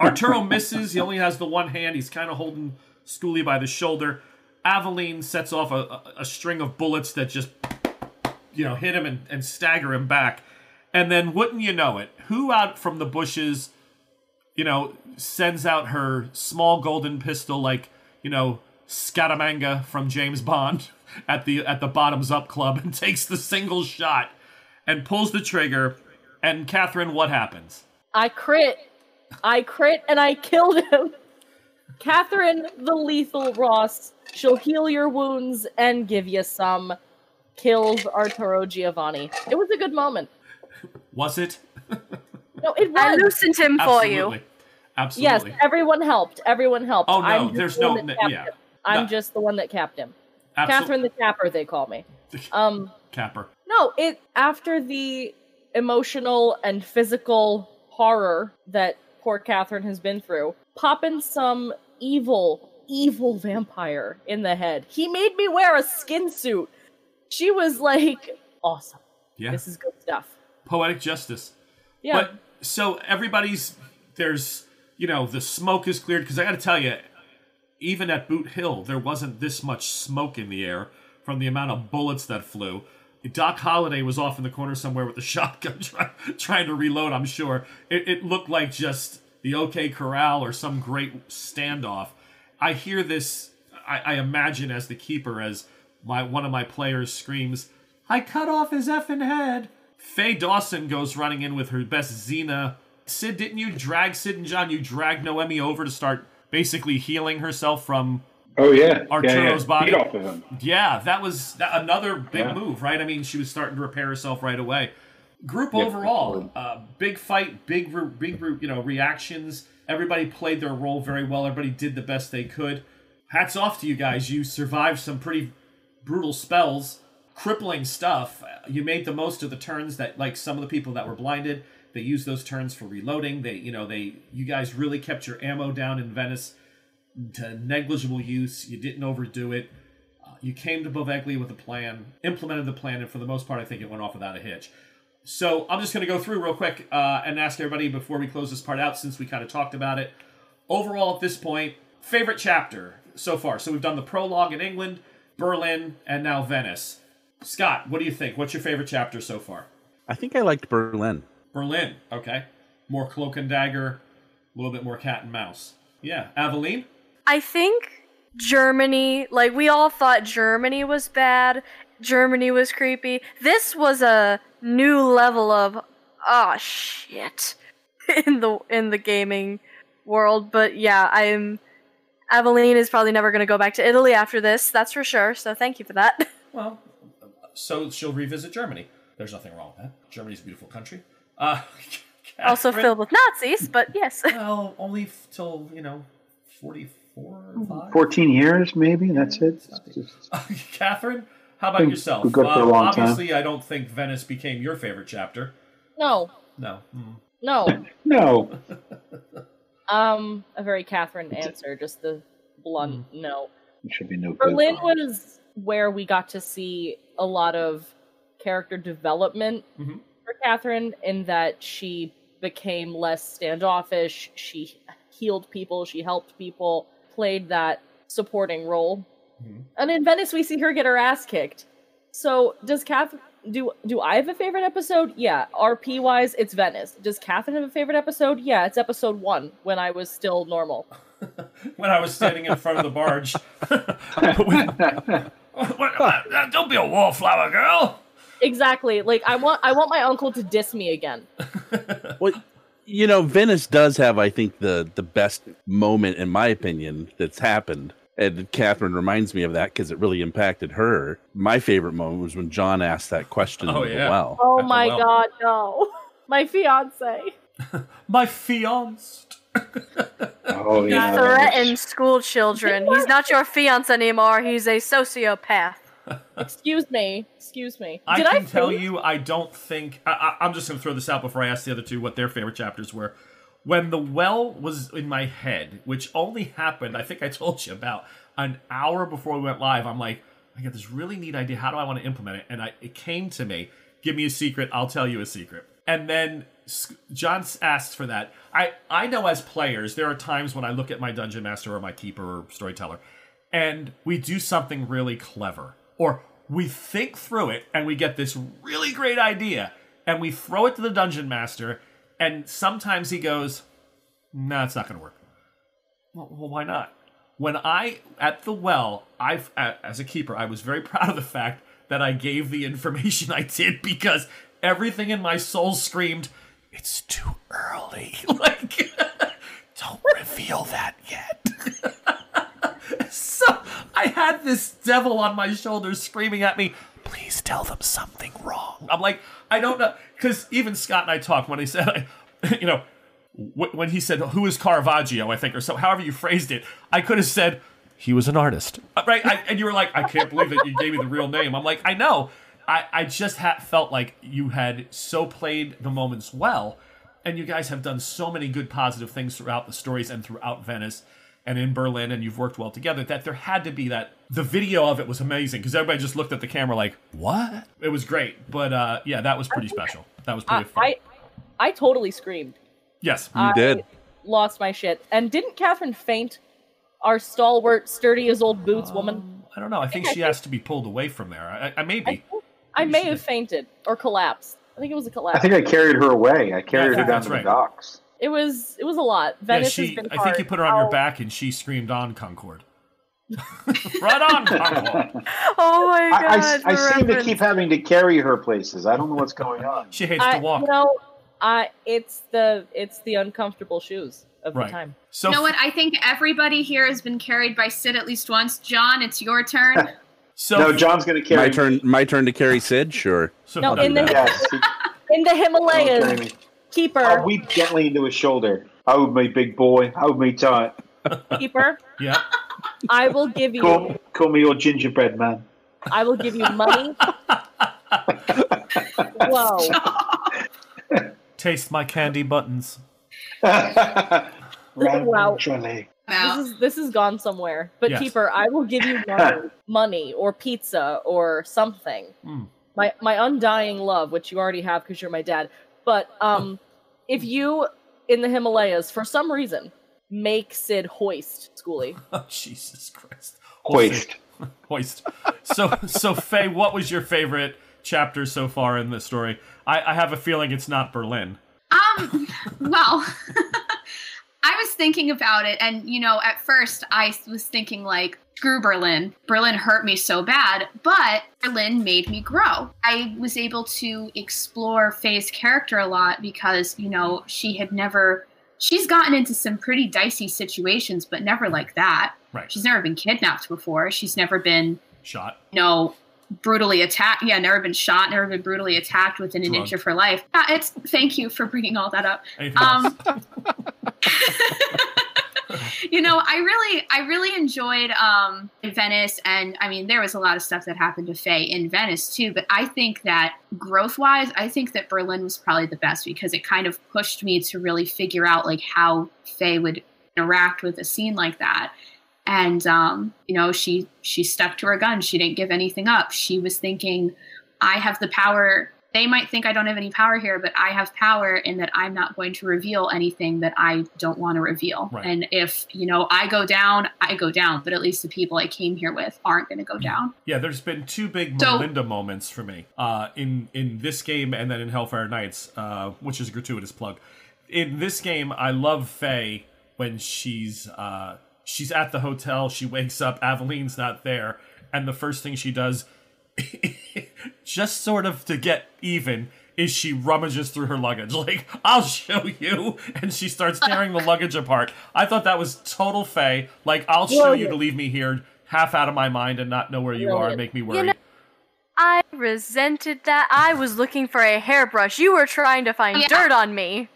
Arturo misses. He only has the one hand. He's kind of holding Schooley by the shoulder. Aveline sets off a, a, string of bullets that just, you know, hit him and, and stagger him back. And then, wouldn't you know it, who out from the bushes, you know, sends out her small golden pistol like, you know, Scaramanga from James Bond at the at the bottoms up club and takes the single shot and pulls the trigger. And Catherine, what happens? I crit. I crit and I killed him. Catherine the Lethal Ross. She'll heal your wounds and give you some. Kills Arturo Giovanni. It was a good moment. Was it? No, it was. I loosened him for you. Absolutely. Yes, everyone helped. Everyone helped. Oh, no, I'm there's the no- one that n- yeah. him. I'm No. just the one that capped him. Absol- Catherine the Capper, they call me. Um, Capper. no, it after the emotional and physical horror that poor Catherine has been through, popping some evil, evil vampire in the head. He made me wear a skin suit. She was like, awesome. Yeah. This is good stuff. Poetic justice. Yeah. But so everybody's there's you know the smoke is cleared because I got to tell you, even at Boot Hill there wasn't this much smoke in the air from the amount of bullets that flew. Doc Holliday was off in the corner somewhere with a shotgun try, trying to reload. I'm sure it, it looked like just the OK Corral or some great standoff. I hear this. I, I imagine as the keeper as my one of my players screams, "I cut off his effing head." Faye Dawson goes running in with her best Xena. Sid, didn't you drag Sid and John? You dragged Noemi over to start basically healing herself from. Oh yeah, Arturo's yeah, yeah. body. Off of him. Yeah, that was that, another big Yeah. move, right? I mean, she was starting to repair herself right away. Group overall, uh, big fight, big, re- big, re- you know, reactions. Everybody played their role very well. Everybody did the best they could. Hats off to you guys. You survived some pretty brutal spells, crippling stuff. You made the most of the turns that, like some of the people that were blinded, they used those turns for reloading. They, you know, they, you guys really kept your ammo down in Venice to negligible use. You didn't overdo it. Uh, you came to Poveglia with a plan, implemented the plan, and for the most part, I think it went off without a hitch. So I'm just going to go through real quick uh, and ask everybody before we close this part out, since we kind of talked about it. Overall, at this point, favorite chapter so far. So we've done the prologue in England, Berlin, and now Venice. Scott, what do you think? What's your favorite chapter so far? I think I liked Berlin. Berlin, okay. More cloak and dagger, a little bit more cat and mouse. Yeah, Aveline. I think Germany, like we all thought Germany was bad, Germany was creepy. This was a new level of oh shit in the in the gaming world, but yeah, I'm Aveline is probably never going to go back to Italy after this, that's for sure. So thank you for that. Well, so she'll revisit Germany. There's nothing wrong with that. Germany's a beautiful country. Uh, also filled with Nazis, but yes. Well, only f- till you know, forty-four or five. Fourteen years, maybe. That's it. Just- Catherine, how about yourself? good for a Uh, long time. obviously, I don't think Venice became your favorite chapter. No, No. Mm. no. no, Um, a very Catherine answer, just the blunt no. it should be no good. Berlin was where we got to see a lot of character development Mhm. for Catherine in that she became less standoffish, she healed people, she helped people, played that supporting role. Mhm. And in Venice we see her get her ass kicked. So does Catherine do do I have a favorite episode? Yeah. RP wise, it's Venice. Does Catherine have a favorite episode? Yeah, it's episode one when I was still normal. When I was standing in front of the barge. Uh, don't be a wallflower girl. Exactly. Like I want I want my uncle to diss me again. Well, you know, Venice does have, I think, the the best moment, in my opinion, that's happened. And Catherine reminds me of that because it really impacted her. My favorite moment was when John asked that question Oh, in the yeah. well. Oh At my well. god, no. My fiance. My fiancé. oh He yeah. threatens school children. He's not your fiance anymore. He's a sociopath. Excuse me. Excuse me. I Did can I tell you, I don't think. I, I'm just going to throw this out before I ask the other two what their favorite chapters were. When the well was in my head, which only happened, I think I told you about an hour before we went live. I'm like, I got this really neat idea. How do I want to implement it? And I, it came to me. Give me a secret. I'll tell you a secret. And then John s- asked for that. I I know as players, there are times when I look at my dungeon master or my keeper or storyteller, and we do something really clever. Or we think through it and we get this really great idea and we throw it to the dungeon master and sometimes he goes, "No, nah, it's not going to work." Well, well, why not? When I at the well, I as a keeper, I was very proud of the fact that I gave the information I did because everything in my soul screamed, "It's too early." like don't reveal that yet. so I had this devil on my shoulder screaming at me, please tell them something wrong. I'm like, I don't know. Because even Scott and I talked when he said, you know, when he said, who is Caravaggio, I think, or so, however you phrased it, I could have said, he was an artist. Uh, right? I, and you were like, I can't believe that you gave me the real name. I'm like, I know. I, I just ha- felt like you had so played the moments well and you guys have done so many good positive things throughout the stories and throughout Venice and in Berlin and you've worked well together that there had to be that the video of it was amazing because everybody just looked at the camera like what? It was great but uh yeah that was pretty special. That was pretty I, fun I, I totally screamed. Yes. You I did. lost my shit. And didn't catherine faint our stalwart sturdy as old boots woman? I don't know. I think I she think- has to be pulled away from there. I, I maybe. I Maybe may have did. fainted or collapsed. I think it was a collapse I think I carried her away. I carried think her down to right. the docks. It was it was a lot yeah venice she has been i think you put her on your oh. back and she screamed on concord right on concord Oh my I, I, god! I seem to keep having to carry her places. I don't know what's going on. she hates I, to walk you know i it's the it's the uncomfortable shoes of right the time so You know what? I think everybody here has been carried by Sid at least once. John, it's your turn. so no, John's going to carry My me. turn. My turn to carry Sid. Sure. so No, in the- Yes. in the himalayas me. Keeper I'll weep gently into his shoulder. Hold me, big boy. Hold me tight. keeper yeah i will give you Call, call me your gingerbread man. I will give you money. Whoa. taste my candy buttons Round Wow. This is this has gone somewhere. But Yes. keeper, I will give you money, money or pizza or something. Mm. My my undying love, which you already have because you're my dad. But um, if you in the Himalayas for some reason make Sid hoist Schoolie, Oh, Jesus Christ. Hoist. Hoist. So, so Faye, what was your favorite chapter so far in the story? I, I have a feeling it's not Berlin. Um, well, I was thinking about it, and you know, at first I was thinking like, screw Berlin. Berlin hurt me so bad, but Berlin made me grow. I was able to explore Faye's character a lot because you know she had never. She's gotten into some pretty dicey situations, but never like that. Right. She's never been kidnapped before. She's never been Shot. you know, brutally attacked. Yeah, never been shot, never been brutally attacked within an Drugged. inch of her life. Yeah, it's thank you for bringing all that up. Um, you know, I really, I really enjoyed um, Venice, and I mean, there was a lot of stuff that happened to Faye in Venice too. But I think that growth-wise, I think that Berlin was probably the best because it kind of pushed me to really figure out like how Faye would interact with a scene like that. And um, you know, she she stuck to her gun. She didn't give anything up. She was thinking, I have the power. They might think I don't have any power here, but I have power in that I'm not going to reveal anything that I don't want to reveal. Right. And if, you know, I go down, I go down, but at least the people I came here with aren't going to go down. Yeah, there's been two big So- Melinda moments for me uh, in in this game and then in Hellfire Nights, uh, which is a gratuitous plug. In this game, I love Faye when she's uh, she's at the hotel. She wakes up, Aveline's not there, and the first thing she does, just sort of to get even, is she rummages through her luggage. Like, I'll show you, and she starts tearing the luggage apart. I thought that was total Faye. Like, I'll show you to leave me here half out of my mind and not know where you are and make me You know- I resented that. I was looking for a hairbrush. You were trying to find oh, Yeah. dirt on me.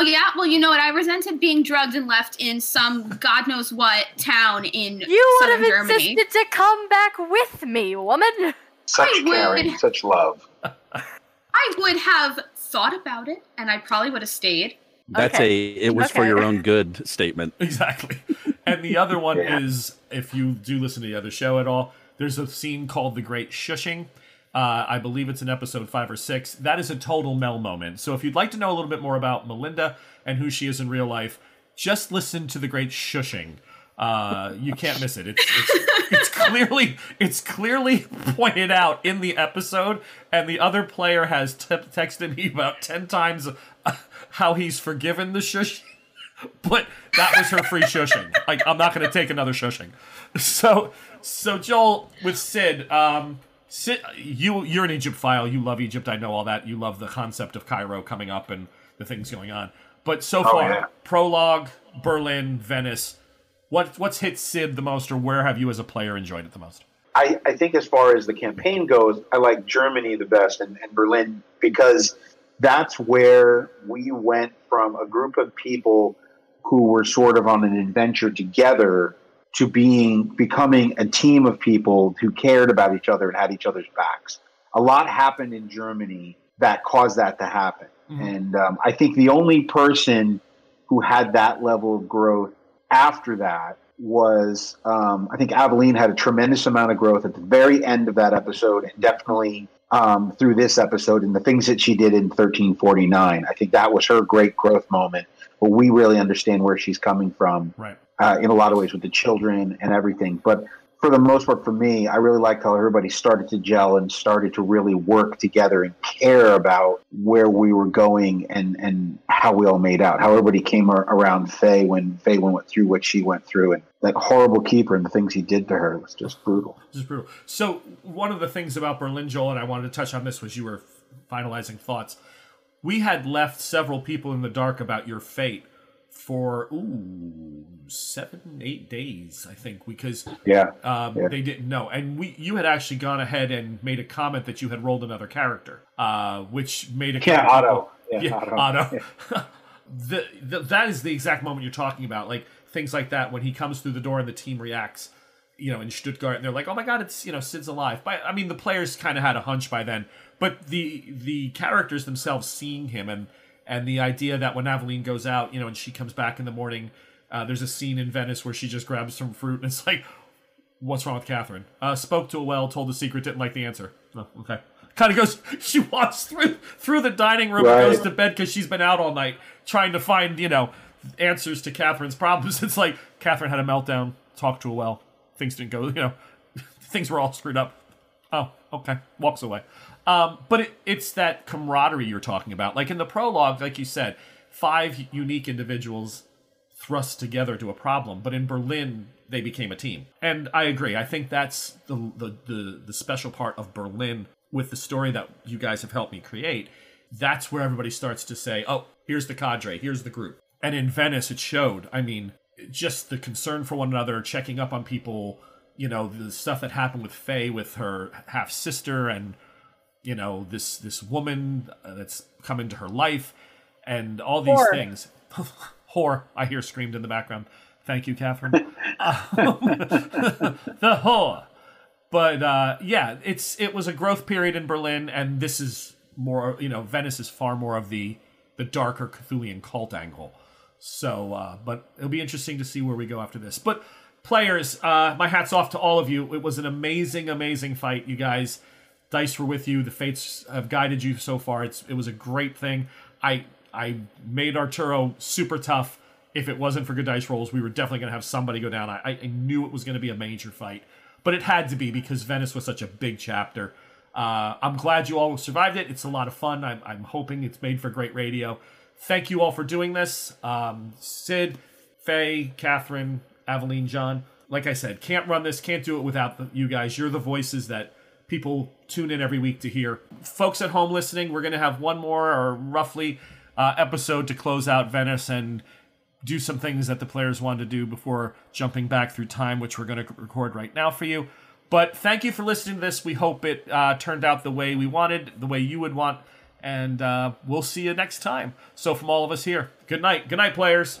Oh yeah, well, you know what? I resented being drugged and left in some god knows what town in Germany. You would have Germany. insisted to come back with me, woman. Such I would- caring, such love. I would have thought about it, and I probably would have stayed. That's Okay. a it was for your own good statement. Exactly. And the other one Yeah. is if you do listen to the other show at all, there's a scene called The Great Shushing. Uh, I believe it's in episode five or six. That is a total Mel moment. So if you'd like to know a little bit more about Melinda and who she is in real life, just listen to The Great Shushing. Uh, you can't miss it. It's, it's, it's clearly it's clearly pointed out in the episode, and the other player has t- texted me about ten times uh, how he's forgiven the shush, but that was her free shushing. Like I'm not going to take another shushing. So so Joel with Sid. Um, Sid, you you're an Egypt file. You love Egypt. I know all that. You love the concept of Cairo coming up and the things going on. But so Oh, far, yeah. prologue, Berlin, Venice. What what's hit Sid the most, or where have you as a player enjoyed it the most? I, I think as far as the campaign goes, I like Germany the best and, and Berlin because that's where we went from a group of people who were sort of on an adventure together to being becoming a team of people who cared about each other and had each other's backs. A lot happened in Germany that caused that to happen. And um, I think the only person who had that level of growth after that was um, I think Aveline had a tremendous amount of growth at the very end of that episode, and definitely um, through this episode and the things that she did in 1349. I think that was her great growth moment, where we really understand where she's coming from Right. uh, in a lot of ways with the children and everything. But for the most part, for me, I really liked how everybody started to gel and started to really work together and care about where we were going and, and how we all made out. How everybody came ar- around Faye when Faye went through what she went through, and that horrible keeper and the things he did to her was just brutal. Just brutal. So one of the things about Berlin, Joel, and I wanted to touch on this was you were finalizing thoughts. We had left several people in the dark about your fate for ooh seven, eight days, I think, because Yeah. um, Yeah. they didn't know. And we, you had actually gone ahead and made a comment that you had rolled another character, uh, which made a Yeah, Otto. Yeah, yeah, Otto. Otto. the, the, that is the exact moment you're talking about, like things like that when he comes through the door and the team reacts. You know, in Stuttgart, and they're like, "Oh my God, it's you know Sid's alive." But I mean, the players kind of had a hunch by then, but the the characters themselves seeing him and and the idea that when Aveline goes out, you know, and she comes back in the morning, uh, there's a scene in Venice where she just grabs some fruit and it's like, what's wrong with Catherine? Uh, spoke to a well, told the secret, didn't like the answer. Oh, okay. Kind of goes. She walks through through the dining room Right. and goes to bed because she's been out all night trying to find you know answers to Catherine's problems. It's like Catherine had a meltdown, talked to a well, things didn't go. You know, things were all screwed up. Oh, okay. Walks away. Um, but it, it's that camaraderie you're talking about. Like in the prologue, like you said, five unique individuals thrust together to a problem. But in Berlin, they became a team. And I agree. I think that's the the the, the special part of Berlin with the story that you guys have helped me create. That's where everybody starts to say, "Oh, here's the cadre. Here's the group." And in Venice, it showed. I mean, just the concern for one another, checking up on people. You know, the stuff that happened with Faye, with her half sister, and you know this this woman uh, that's come into her life, and all these Whore. things. whore, I hear screamed in the background. Thank you, Catherine. Um, the whore. But uh, yeah, it's it was a growth period in Berlin, and this is more. You know, Venice is far more of the the darker Cthulian cult angle. So, uh, but it'll be interesting to see where we go after this. But players, uh, my hats off to all of you. It was an amazing, amazing fight, you guys. Dice were with you. The fates have guided you so far. It's it was a great thing. I I made Arturo super tough. If it wasn't for good dice rolls, we were definitely going to have somebody go down. I, I knew it was going to be a major fight, but it had to be because Venice was such a big chapter. Uh, I'm glad you all survived it. It's a lot of fun. I'm, I'm hoping it's made for great radio. Thank you all for doing this. Um, Sid, Faye, Catherine, Aveline, John. Like I said, can't run this, can't do it without you guys. You're the voices that people tune in every week to hear. Folks at home listening, we're going to have one more or roughly uh, episode to close out Venice and do some things that the players wanted to do before jumping back through time, which we're going to record right now for you. But thank you for listening to this. We hope it uh, turned out the way we wanted, the way you would want, and uh, we'll see you next time. So, from all of us here, good night. Good night, players.